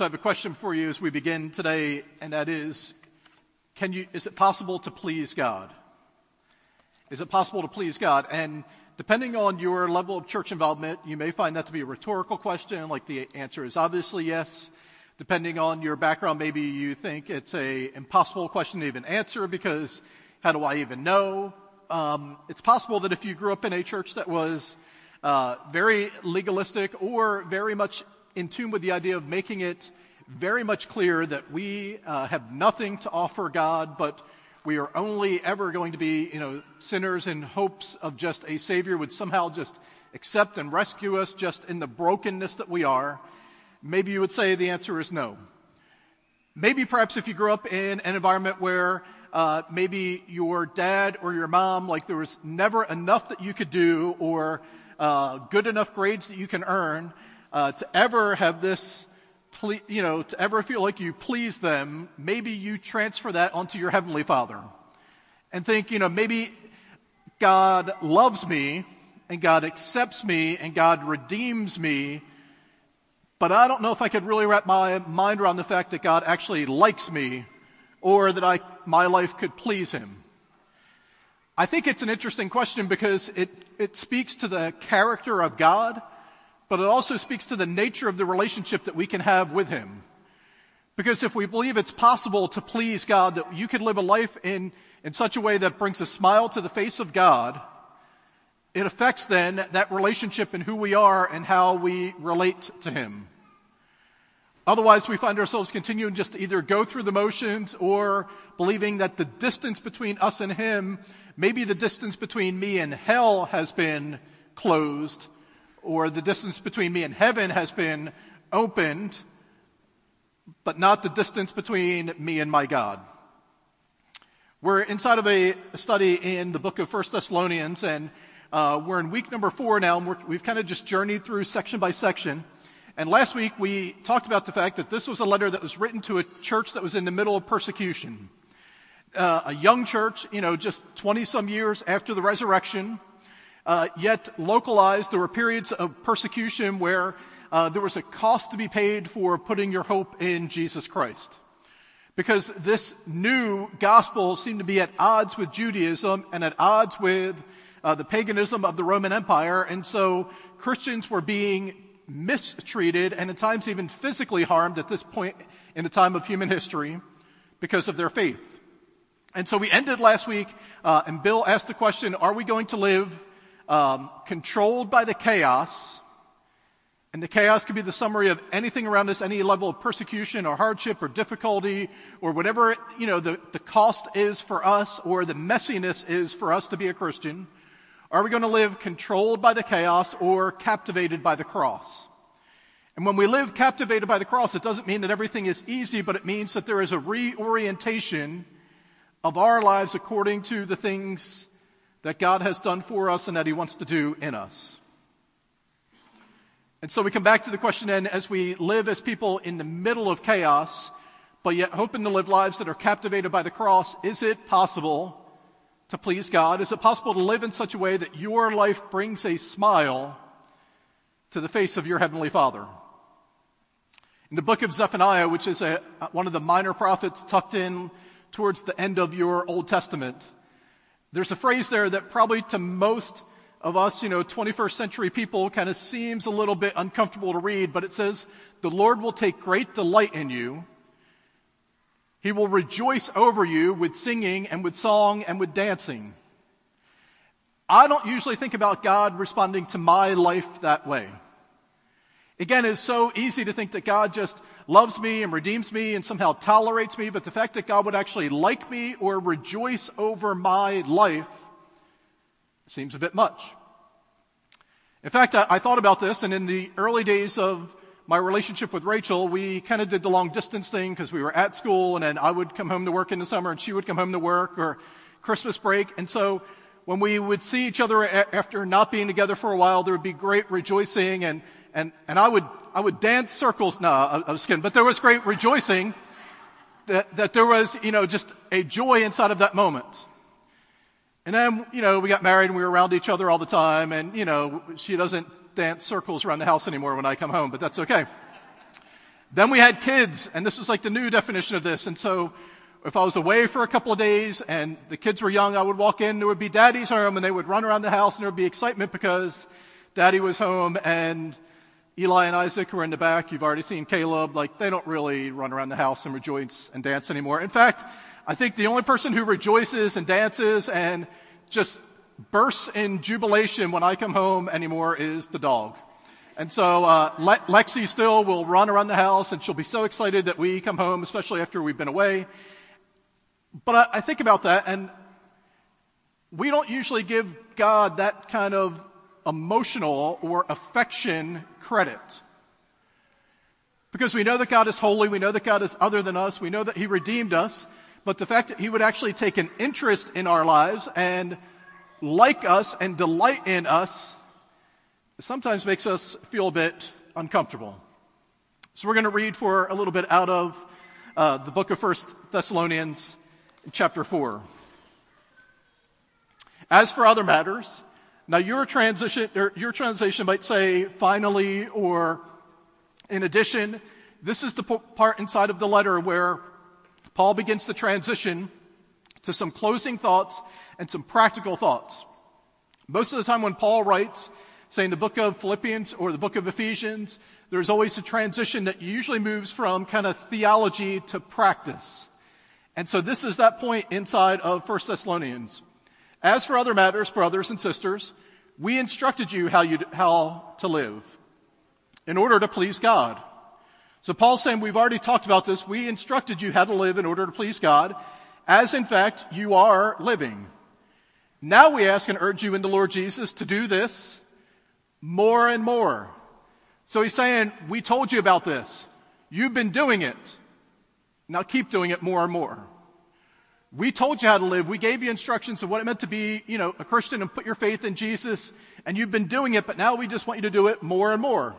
So I have a question for you as we begin today, and that is, can you, is it possible to please God? Is it possible to please God? And depending on your level of church involvement, you may find that to be a rhetorical question, like the answer is obviously yes. Depending on your background, maybe you think it's a impossible question to even answer because how do I even know? Um, it's possible that if you grew up in a church that was uh, very legalistic or very much in tune with the idea of making it very much clear that we uh, have nothing to offer God, but we are only ever going to be, you know, sinners in hopes of just a Savior would somehow just accept and rescue us just in the brokenness that we are. Maybe you would say the answer is no. Maybe perhaps if you grew up in an environment where uh, maybe your dad or your mom, like there was never enough that you could do or uh, good enough grades that you can earn uh, to ever have this, ple- you know, to ever feel like you please them, maybe you transfer that onto your heavenly Father and think, you know, maybe God loves me and God accepts me and God redeems me, but I don't know if I could really wrap my mind around the fact that God actually likes me or that I, my life could please Him. I think it's an interesting question because it, it speaks to the character of God, but it also speaks to the nature of the relationship that we can have with Him. Because if we believe it's possible to please God, that you could live a life in, in such a way that brings a smile to the face of God, it affects then that relationship and who we are and how we relate to Him. Otherwise, we find ourselves continuing just to either go through the motions or believing that the distance between us and Him Maybe the distance between me and hell has been closed, or the distance between me and heaven has been opened, but not the distance between me and my God. We're inside of a study in the book of First Thessalonians, and uh, we're in week number four now, and we've kind of just journeyed through section by section. And last week we talked about the fact that this was a letter that was written to a church that was in the middle of persecution uh, a young church, you know, just 20 some years after the resurrection, uh, yet localized. There were periods of persecution where uh, there was a cost to be paid for putting your hope in Jesus Christ. Because this new gospel seemed to be at odds with Judaism and at odds with uh, the paganism of the Roman Empire, and so Christians were being mistreated and at times even physically harmed at this point in the time of human history because of their faith. And so we ended last week, uh, and Bill asked the question, are we going to live um, controlled by the chaos? And the chaos could be the summary of anything around us, any level of persecution or hardship or difficulty or whatever, you know, the, the cost is for us or the messiness is for us to be a Christian. Are we going to live controlled by the chaos or captivated by the cross? And when we live captivated by the cross, it doesn't mean that everything is easy, but it means that there is a reorientation of our lives according to the things that God has done for us and that He wants to do in us. And so we come back to the question then, as we live as people in the middle of chaos, but yet hoping to live lives that are captivated by the cross, is it possible to please God? Is it possible to live in such a way that your life brings a smile to the face of your Heavenly Father? In the book of Zephaniah, which is a, one of the minor prophets tucked in towards the end of your Old Testament. There's a phrase there that probably to most of us, you know, 21st century people kind of seems a little bit uncomfortable to read, but it says, the Lord will take great delight in you. He will rejoice over you with singing and with song and with dancing. I don't usually think about God responding to my life that way. Again, it's so easy to think that God just loves me and redeems me and somehow tolerates me, but the fact that God would actually like me or rejoice over my life seems a bit much. In fact, I, I thought about this, and in the early days of my relationship with Rachel, we kind of did the long distance thing because we were at school, and then I would come home to work in the summer, and she would come home to work, or Christmas break. And so when we would see each other after not being together for a while, there would be great rejoicing and and, and I would, I would dance circles. No, I, was kidding, but there was great rejoicing that, that there was, you know, just a joy inside of that moment. And then, you know, we got married and we were around each other all the time and, you know, she doesn't dance circles around the house anymore when I come home, but that's okay. Then we had kids, and this was like the new definition of this. And so if I was away for a couple of days and the kids were young, I would walk in, there would be daddy's home, and they would run around the house, and there would be excitement because daddy was home, and Eli and Isaac were in the back. You've already seen Caleb. Like, they don't really run around the house and rejoice and dance anymore. In fact, I think the only person who rejoices and dances and just bursts in jubilation when I come home anymore is the dog. And so uh, Le- Lexi still will run around the house, and she'll be so excited that we come home, especially after we've been away. But I, I think about that, and we don't usually give God that kind of emotional or affection credit. Because we know that God is holy, we know that God is other than us, we know that He redeemed us, but the fact that He would actually take an interest in our lives and like us and delight in us sometimes makes us feel a bit uncomfortable. So we're going to read for a little bit out of uh, the book of First Thessalonians, chapter four. As for other matters, now your transition, your translation might say finally or in addition. This is the part inside of the letter where Paul begins to transition to some closing thoughts and some practical thoughts. Most of the time when Paul writes, say in the book of Philippians or the book of Ephesians, there's always a transition that usually moves from kind of theology to practice. And so this is that point inside of 1 Thessalonians. As for other matters, brothers and sisters, we instructed you how, how to live in order to please God. So Paul's saying we've already talked about this. We instructed you how to live in order to please God, as in fact you are living. Now we ask and urge you in the Lord Jesus to do this more and more. So he's saying, we told you about this. You've been doing it. Now keep doing it more and more. We told you how to live. We gave you instructions of what it meant to be, you know, a Christian and put your faith in Jesus. And you've been doing it, but now we just want you to do it more and more.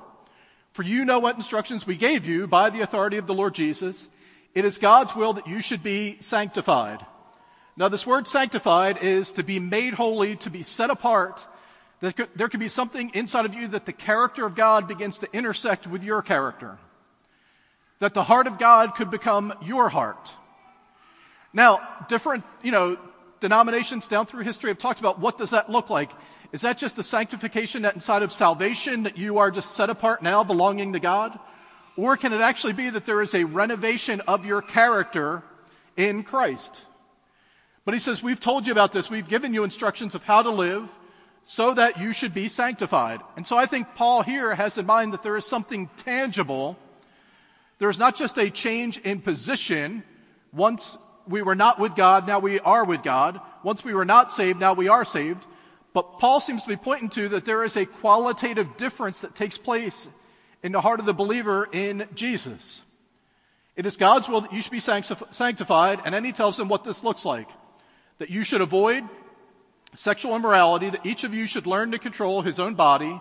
For you know what instructions we gave you by the authority of the Lord Jesus. It is God's will that you should be sanctified. Now this word sanctified is to be made holy, to be set apart. Could, there could be something inside of you that the character of God begins to intersect with your character. That the heart of God could become your heart. Now, different, you know, denominations down through history have talked about what does that look like. Is that just the sanctification that inside of salvation that you are just set apart now belonging to God? Or can it actually be that there is a renovation of your character in Christ? But he says, we've told you about this. We've given you instructions of how to live so that you should be sanctified. And so I think Paul here has in mind that there is something tangible. There's not just a change in position once we were not with God, now we are with God. Once we were not saved, now we are saved. But Paul seems to be pointing to that there is a qualitative difference that takes place in the heart of the believer in Jesus. It is God's will that you should be sanctified, and then he tells them what this looks like. That you should avoid sexual immorality, that each of you should learn to control his own body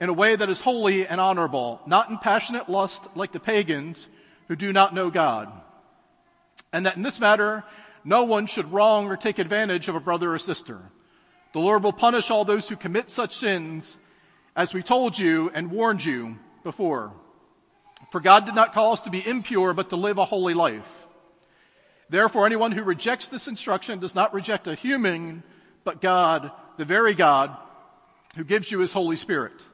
in a way that is holy and honorable, not in passionate lust like the pagans who do not know God and that in this matter, no one should wrong or take advantage of a brother or sister. The Lord will punish all those who commit such sins, as we told you and warned you before. For God did not call us to be impure, but to live a holy life. Therefore, anyone who rejects this instruction does not reject a human, but God, the very God, who gives you his Holy Spirit.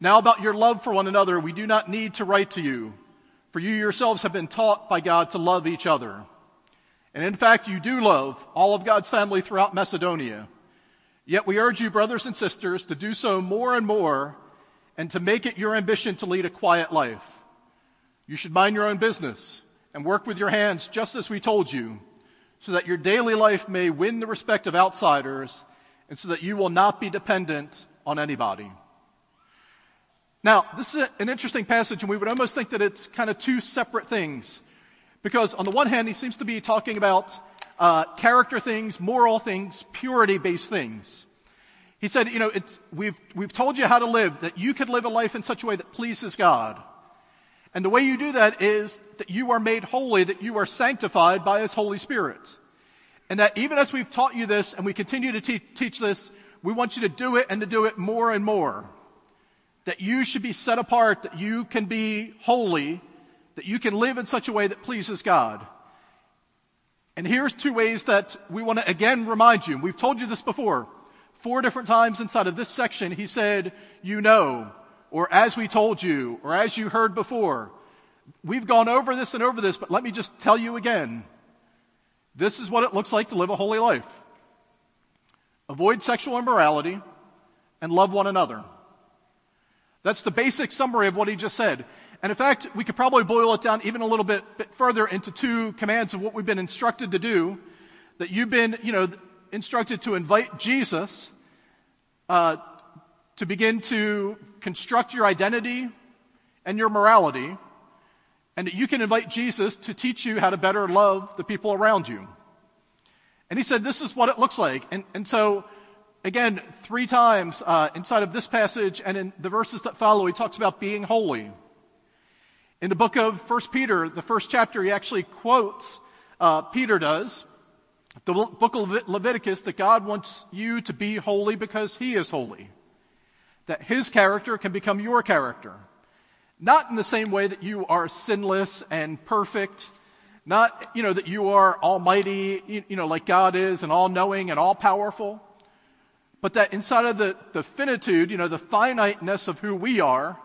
Now about your love for one another, we do not need to write to you for you yourselves have been taught by God to love each other. And in fact, you do love all of God's family throughout Macedonia. Yet we urge you, brothers and sisters, to do so more and more and to make it your ambition to lead a quiet life. You should mind your own business and work with your hands just as we told you, so that your daily life may win the respect of outsiders and so that you will not be dependent on anybody. Now, this is an interesting passage, and we would almost think that it's kind of two separate things. Because on the one hand, he seems to be talking about uh, character things, moral things, purity-based things. He said, you know, we've, we've told you how to live, that you could live a life in such a way that pleases God. And the way you do that is that you are made holy, that you are sanctified by His Holy Spirit. And that even as we've taught you this and we continue to te- teach this, we want you to do it and to do it more and more that you should be set apart, that you can be holy that you can live in such a way that pleases God. And here's two ways that we want to again remind you. We've told you this before. Four different times inside of this section, he said, you know, or as we told you, or as you heard before. We've gone over this and over this, but let me just tell you again. This is what it looks like to live a holy life. Avoid sexual immorality and love one another. That's the basic summary of what he just said. And in fact, we could probably boil it down even a little bit, bit further into two commands of what we've been instructed to do. That you've been, you know, instructed to invite Jesus uh, to begin to construct your identity and your morality, and that you can invite Jesus to teach you how to better love the people around you. And he said, this is what it looks like. And, and so, again, three times uh, inside of this passage and in the verses that follow, he talks about being holy. In the book of 1 Peter, the first chapter, he actually quotes, uh, Peter does, the book of Leviticus, that God wants you to be holy because he is holy. That his character can become your character. Not in the same way that you are sinless and perfect. Not, you know, that you are almighty, you, you know, like God is and all knowing and all powerful. But that inside of the, the finitude, you know, the finiteness of who we are,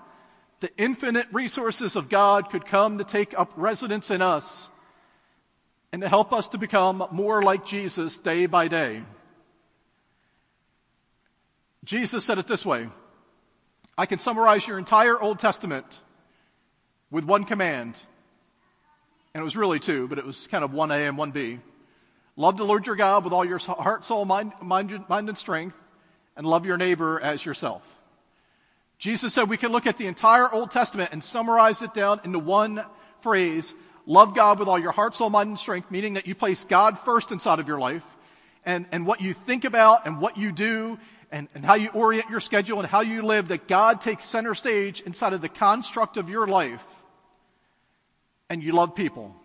the infinite resources of God could come to take up residence in us and to help us to become more like Jesus day by day. Jesus said it this way I can summarize your entire Old Testament with one command. And it was really two, but it was kind of 1A and 1B. Love the Lord your God with all your heart, soul, mind, mind, mind and strength, and love your neighbor as yourself. Jesus said we can look at the entire Old Testament and summarize it down into one phrase. Love God with all your heart, soul, mind, and strength, meaning that you place God first inside of your life. And, and what you think about and what you do and, and how you orient your schedule and how you live, that God takes center stage inside of the construct of your life. And you love people.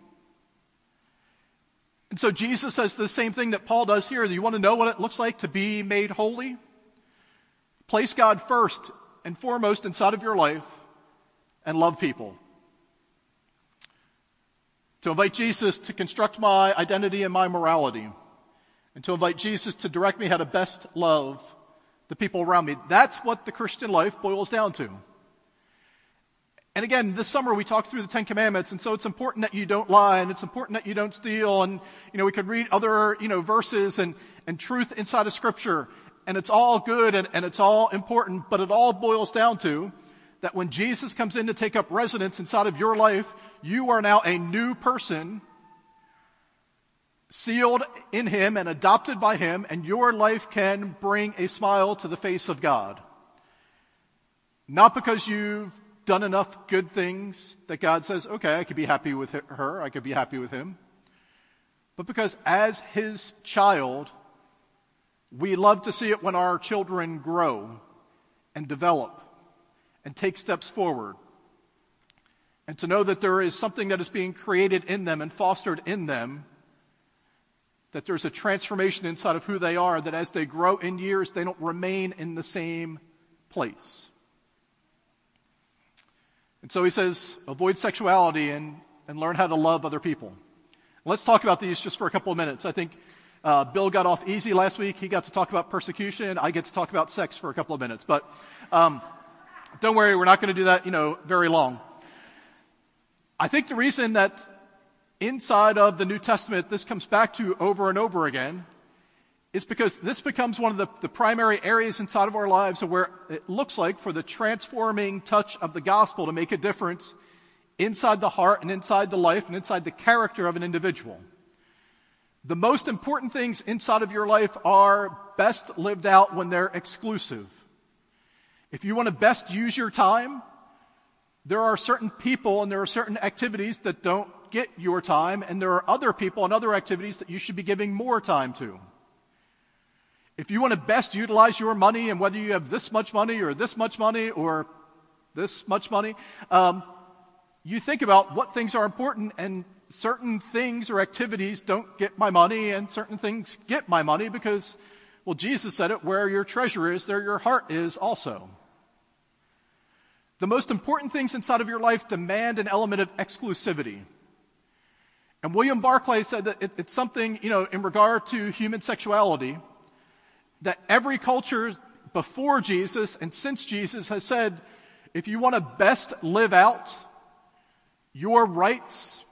And so Jesus says the same thing that Paul does here. Do you want to know what it looks like to be made holy? Place God first and foremost inside of your life and love people. To invite Jesus to construct my identity and my morality. And to invite Jesus to direct me how to best love the people around me. That's what the Christian life boils down to. And again, this summer we talked through the Ten Commandments, and so it's important that you don't lie, and it's important that you don't steal, and, you know, we could read other, you know, verses and, and truth inside of Scripture and it's all good and, and it's all important, but it all boils down to that when Jesus comes in to take up residence inside of your life, you are now a new person, sealed in Him and adopted by Him, and your life can bring a smile to the face of God. Not because you've done enough good things that God says, okay, I could be happy with her, I could be happy with him, but because as His child, we love to see it when our children grow and develop and take steps forward. And to know that there is something that is being created in them and fostered in them, that there's a transformation inside of who they are, that as they grow in years, they don't remain in the same place. And so he says, avoid sexuality and, and learn how to love other people. Let's talk about these just for a couple of minutes. I think uh, Bill got off easy last week. He got to talk about persecution. I get to talk about sex for a couple of minutes. But um, don't worry, we're not going to do that, you know, very long. I think the reason that inside of the New Testament this comes back to over and over again is because this becomes one of the, the primary areas inside of our lives where it looks like for the transforming touch of the gospel to make a difference inside the heart and inside the life and inside the character of an individual. The most important things inside of your life are best lived out when they're exclusive. If you want to best use your time, there are certain people and there are certain activities that don't get your time, and there are other people and other activities that you should be giving more time to. If you want to best utilize your money, and whether you have this much money or this much money or this much money, um, you think about what things are important and certain things or activities don't get my money and certain things get my money because, well, Jesus said it, where your treasure is, there your heart is also. the most important things inside of your life demand an element of exclusivity. And William Barclay said that it, it's something, you know, in regard to human sexuality, that every culture before Jesus and since Jesus has said, if you want to best live out your rights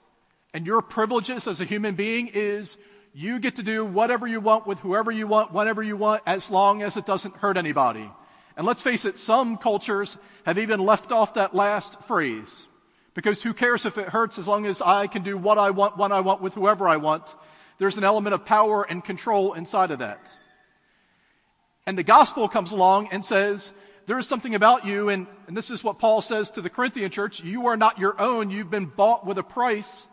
and your privileges as a human being is you get to do whatever you want with whoever you want, whenever you want, as long as it doesn't hurt anybody. And let's face it, some cultures have even left off that last phrase. Because who cares if it hurts as long as I can do what I want, when I want, with whoever I want. There's an element of power and control inside of that. And the gospel comes along and says, there is something about you, and, and this is what Paul says to the Corinthian church, you are not your own, you've been bought with a price.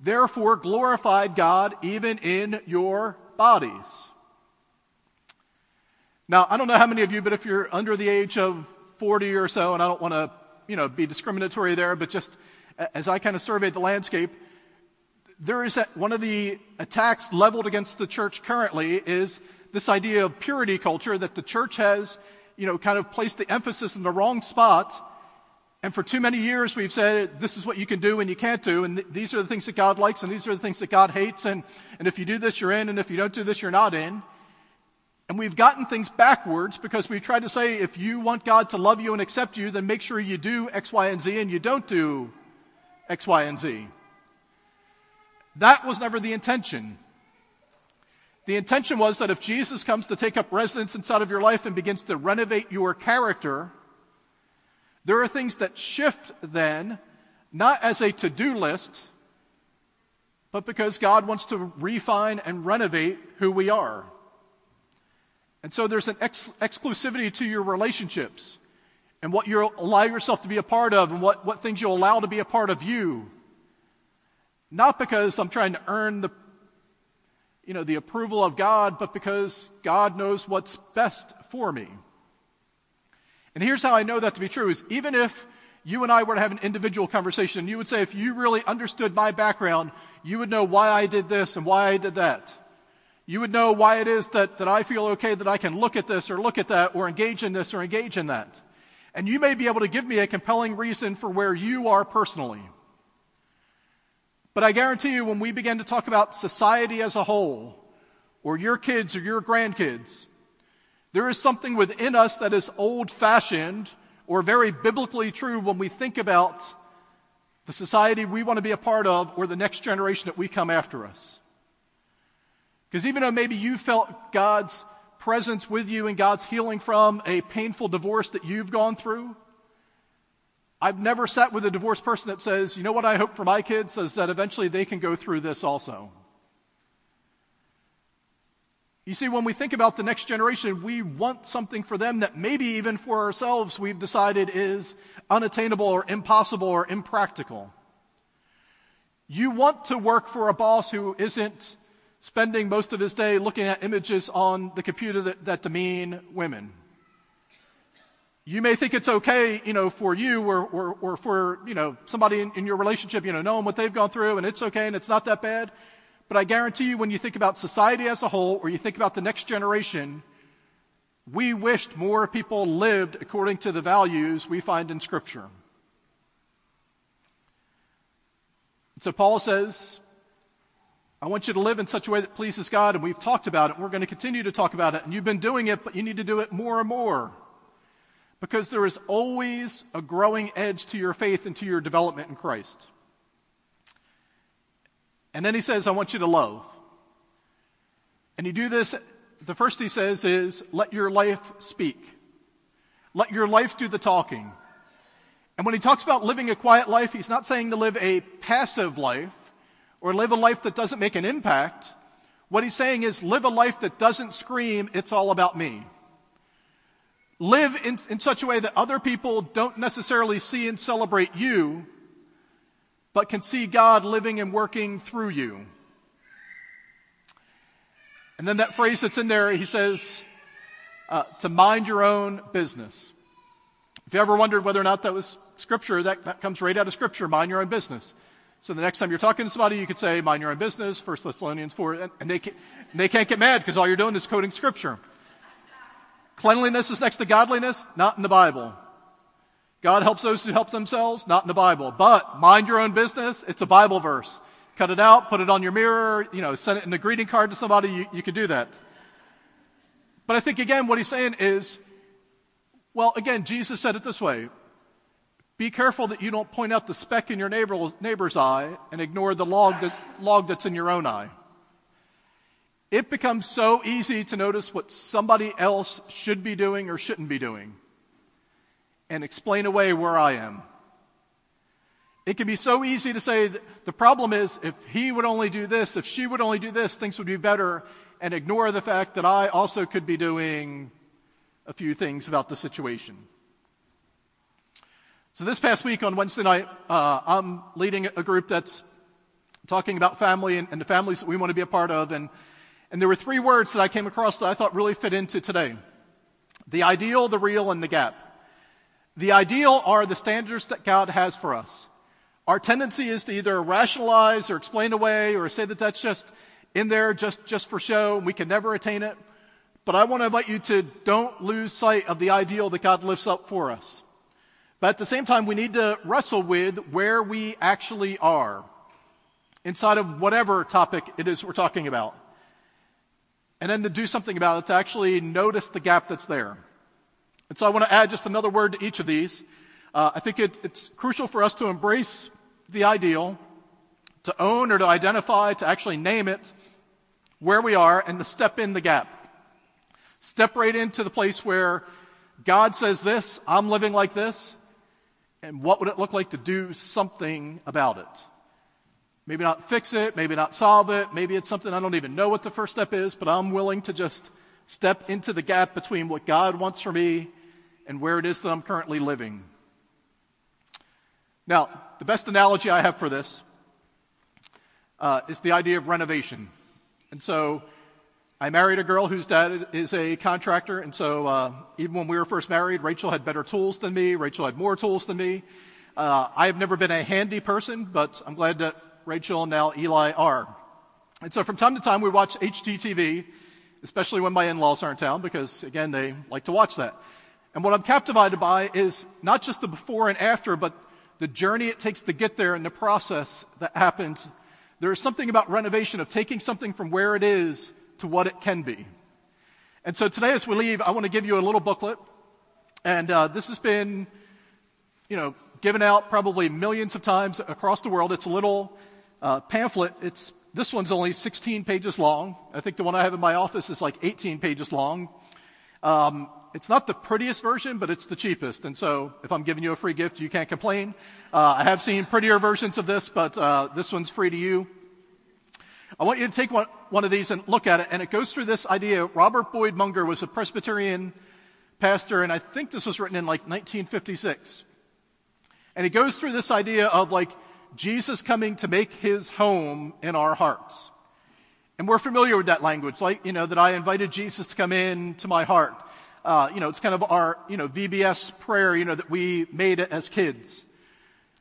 Therefore, glorify God even in your bodies. Now, I don't know how many of you, but if you're under the age of 40 or so, and I don't want to, you know, be discriminatory there, but just as I kind of surveyed the landscape, there is that one of the attacks leveled against the church currently is this idea of purity culture that the church has, you know, kind of placed the emphasis in the wrong spot. And for too many years, we've said this is what you can do and you can't do, and th- these are the things that God likes, and these are the things that God hates, and, and if you do this, you're in, and if you don't do this, you're not in. And we've gotten things backwards because we've tried to say if you want God to love you and accept you, then make sure you do X, Y, and Z, and you don't do X, Y, and Z. That was never the intention. The intention was that if Jesus comes to take up residence inside of your life and begins to renovate your character, there are things that shift then, not as a to do list, but because God wants to refine and renovate who we are. And so there's an ex- exclusivity to your relationships and what you allow yourself to be a part of and what, what things you'll allow to be a part of you. Not because I'm trying to earn the, you know, the approval of God, but because God knows what's best for me. And here's how I know that to be true is even if you and I were to have an individual conversation, you would say, if you really understood my background, you would know why I did this and why I did that. You would know why it is that, that I feel okay that I can look at this or look at that or engage in this or engage in that. And you may be able to give me a compelling reason for where you are personally. But I guarantee you when we begin to talk about society as a whole, or your kids or your grandkids, there is something within us that is old fashioned or very biblically true when we think about the society we want to be a part of or the next generation that we come after us. Because even though maybe you felt God's presence with you and God's healing from a painful divorce that you've gone through, I've never sat with a divorced person that says, you know what I hope for my kids is that eventually they can go through this also. You see, when we think about the next generation, we want something for them that maybe even for ourselves we've decided is unattainable or impossible or impractical. You want to work for a boss who isn't spending most of his day looking at images on the computer that, that demean women. You may think it's okay, you know, for you or, or, or for, you know, somebody in, in your relationship, you know, knowing what they've gone through and it's okay and it's not that bad. But I guarantee you when you think about society as a whole or you think about the next generation, we wished more people lived according to the values we find in scripture. So Paul says, I want you to live in such a way that pleases God, and we've talked about it. We're going to continue to talk about it, and you've been doing it, but you need to do it more and more. Because there is always a growing edge to your faith and to your development in Christ. And then he says, I want you to love. And you do this, the first he says is, let your life speak. Let your life do the talking. And when he talks about living a quiet life, he's not saying to live a passive life or live a life that doesn't make an impact. What he's saying is live a life that doesn't scream, it's all about me. Live in, in such a way that other people don't necessarily see and celebrate you, but can see God living and working through you. And then that phrase that's in there, he says, uh, to mind your own business. If you ever wondered whether or not that was scripture, that, that comes right out of scripture, mind your own business. So the next time you're talking to somebody, you could say, mind your own business, 1 Thessalonians 4, and, and they, can't, and they can't get mad because all you're doing is quoting scripture. Cleanliness is next to godliness, not in the Bible. God helps those who help themselves, not in the Bible. But mind your own business, it's a Bible verse. Cut it out, put it on your mirror, you know, send it in a greeting card to somebody, you, you could do that. But I think again, what he's saying is, well, again, Jesus said it this way. Be careful that you don't point out the speck in your neighbor's, neighbor's eye and ignore the log, that, log that's in your own eye. It becomes so easy to notice what somebody else should be doing or shouldn't be doing and explain away where I am. It can be so easy to say the problem is if he would only do this, if she would only do this, things would be better, and ignore the fact that I also could be doing a few things about the situation. So this past week on Wednesday night, uh, I'm leading a group that's talking about family and, and, the families that we want to be a part of, and and there were three words that I came across that I thought really fit into today: the ideal, the real, and the gap. The ideal are the standards that God has for us. Our tendency is to either rationalize or explain away or say that that's just in there just, just for show and we can never attain it. But I want to invite you to don't lose sight of the ideal that God lifts up for us. But at the same time, we need to wrestle with where we actually are inside of whatever topic it is we're talking about. And then to do something about it, to actually notice the gap that's there. And so I want to add just another word to each of these. Uh, I think it, it's crucial for us to embrace the ideal, to own or to identify, to actually name it, where we are, and to step in the gap. Step right into the place where God says this, I'm living like this, and what would it look like to do something about it? Maybe not fix it, maybe not solve it, maybe it's something I don't even know what the first step is, but I'm willing to just step into the gap between what God wants for me and where it is that I'm currently living. Now, the best analogy I have for this uh, is the idea of renovation. And so, I married a girl whose dad is a contractor, and so uh, even when we were first married, Rachel had better tools than me. Rachel had more tools than me. Uh, I have never been a handy person, but I'm glad that Rachel and now Eli are. And so from time to time we watch HGTV, especially when my in-laws are in town, because again, they like to watch that. And what I'm captivated by is not just the before and after, but the journey it takes to get there and the process that happens. There is something about renovation of taking something from where it is to what it can be. And so today as we leave, I want to give you a little booklet. And uh, this has been, you know, given out probably millions of times across the world. It's a little uh, pamphlet. It's this one's only 16 pages long. I think the one I have in my office is like 18 pages long. Um, it's not the prettiest version, but it's the cheapest. And so if I'm giving you a free gift, you can't complain. Uh, I have seen prettier versions of this, but uh, this one's free to you. I want you to take one, one of these and look at it, and it goes through this idea. Robert Boyd Munger was a Presbyterian pastor, and I think this was written in like 1956. And he goes through this idea of like Jesus coming to make his home in our hearts. And we're familiar with that language, like, you know, that I invited Jesus to come in to my heart. Uh, you know, it's kind of our, you know, VBS prayer, you know, that we made as kids.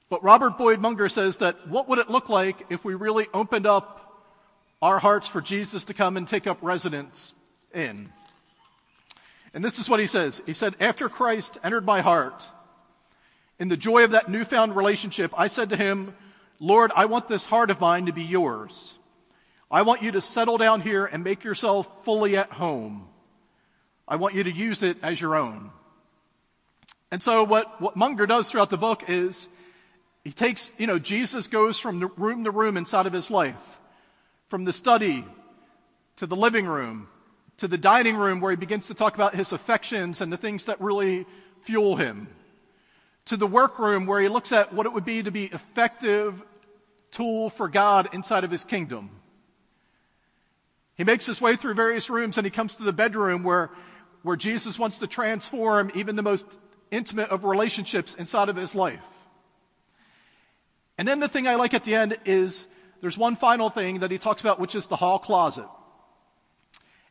But Robert Boyd Munger says that what would it look like if we really opened up our hearts for Jesus to come and take up residence in? And this is what he says. He said, after Christ entered my heart, in the joy of that newfound relationship, I said to him, Lord, I want this heart of mine to be yours. I want you to settle down here and make yourself fully at home. I want you to use it as your own. And so what, what Munger does throughout the book is he takes, you know, Jesus goes from room to room inside of his life, from the study to the living room to the dining room where he begins to talk about his affections and the things that really fuel him, to the workroom where he looks at what it would be to be effective tool for God inside of his kingdom. He makes his way through various rooms and he comes to the bedroom where where Jesus wants to transform even the most intimate of relationships inside of his life. And then the thing I like at the end is there's one final thing that he talks about, which is the hall closet.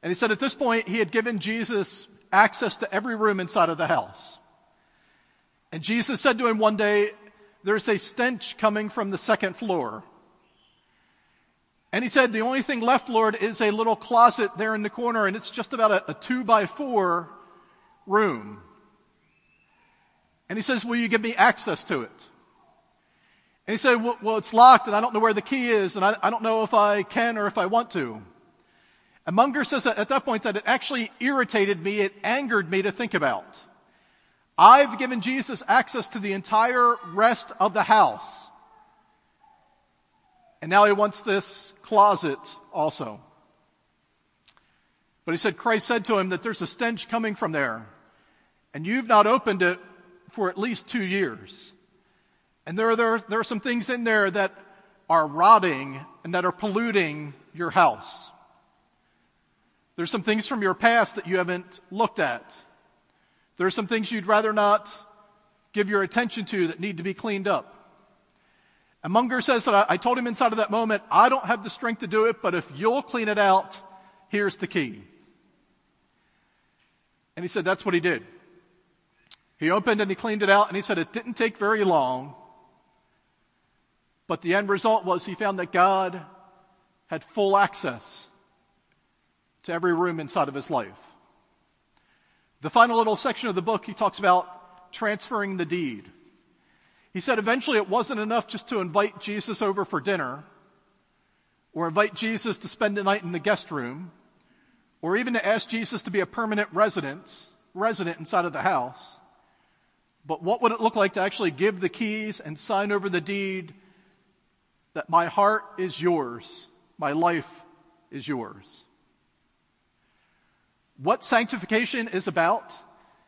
And he said at this point, he had given Jesus access to every room inside of the house. And Jesus said to him one day, there's a stench coming from the second floor. And he said, the only thing left, Lord, is a little closet there in the corner, and it's just about a, a two by four room. And he says, Will you give me access to it? And he said, Well, well it's locked and I don't know where the key is and I, I don't know if I can or if I want to. And Munger says that at that point that it actually irritated me, it angered me to think about. I've given Jesus access to the entire rest of the house. And now he wants this closet also. But he said, Christ said to him that there's a stench coming from there, and you've not opened it for at least two years. And there are, there, there are some things in there that are rotting and that are polluting your house. There's some things from your past that you haven't looked at. There are some things you'd rather not give your attention to that need to be cleaned up. And Munger says that I, I told him inside of that moment, I don't have the strength to do it, but if you'll clean it out, here's the key. And he said that's what he did. He opened and he cleaned it out, and he said it didn't take very long. But the end result was he found that God had full access to every room inside of his life. The final little section of the book, he talks about transferring the deed. He said eventually it wasn't enough just to invite Jesus over for dinner or invite Jesus to spend the night in the guest room or even to ask Jesus to be a permanent resident, resident inside of the house. But what would it look like to actually give the keys and sign over the deed that my heart is yours, my life is yours? What sanctification is about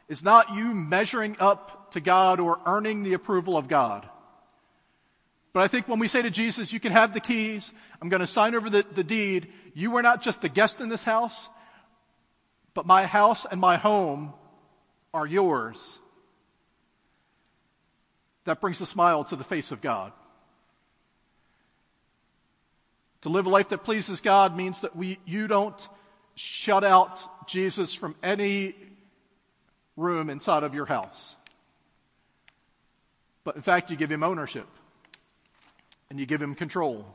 is not you measuring up to God or earning the approval of God. But I think when we say to Jesus, you can have the keys, I'm going to sign over the, the deed, you are not just a guest in this house, but my house and my home are yours. That brings a smile to the face of God. To live a life that pleases God means that we, you don't shut out Jesus from any room inside of your house. But in fact, you give him ownership and you give him control.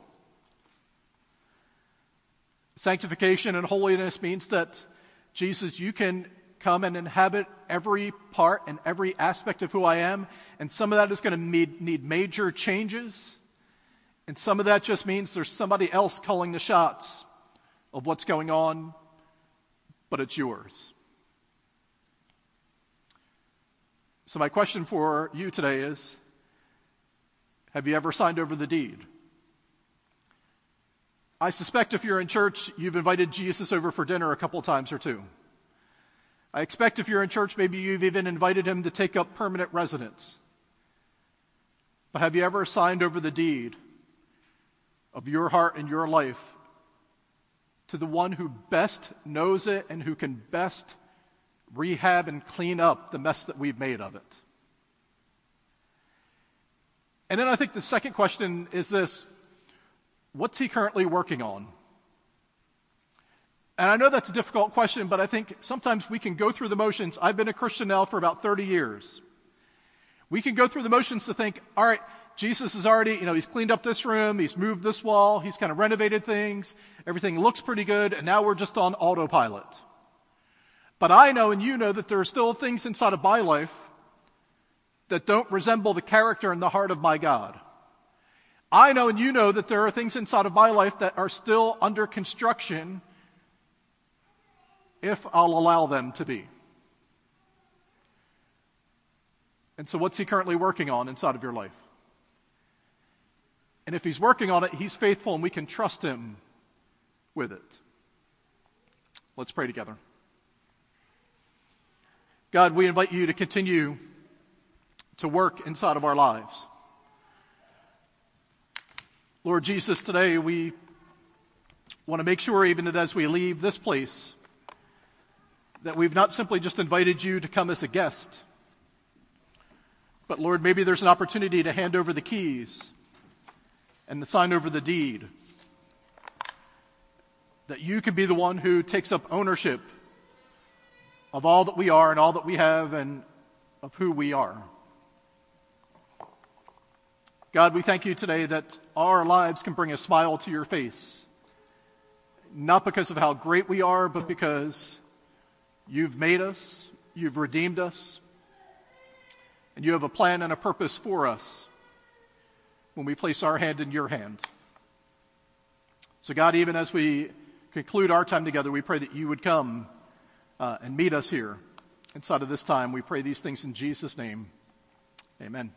Sanctification and holiness means that Jesus, you can come and inhabit every part and every aspect of who I am, and some of that is going to need major changes, and some of that just means there's somebody else calling the shots of what's going on but it's yours. So, my question for you today is Have you ever signed over the deed? I suspect if you're in church, you've invited Jesus over for dinner a couple times or two. I expect if you're in church, maybe you've even invited him to take up permanent residence. But have you ever signed over the deed of your heart and your life to the one who best knows it and who can best rehab and clean up the mess that we've made of it. And then I think the second question is this what's he currently working on? And I know that's a difficult question, but I think sometimes we can go through the motions. I've been a Christian now for about 30 years. We can go through the motions to think, all right, Jesus has already, you know, he's cleaned up this room, he's moved this wall, he's kind of renovated things, everything looks pretty good, and now we're just on autopilot. But I know and you know that there are still things inside of my life that don't resemble the character and the heart of my God. I know and you know that there are things inside of my life that are still under construction if I'll allow them to be. And so, what's he currently working on inside of your life? And if he's working on it, he's faithful and we can trust him with it. Let's pray together. God, we invite you to continue to work inside of our lives. Lord Jesus, today we want to make sure, even as we leave this place, that we've not simply just invited you to come as a guest, but Lord, maybe there's an opportunity to hand over the keys and sign over the deed. That you can be the one who takes up ownership of all that we are and all that we have and of who we are. God, we thank you today that our lives can bring a smile to your face. Not because of how great we are, but because you've made us, you've redeemed us, And you have a plan and a purpose for us when we place our hand in your hand. So, God, even as we conclude our time together, we pray that you would come uh, and meet us here inside of this time. We pray these things in Jesus' name. Amen.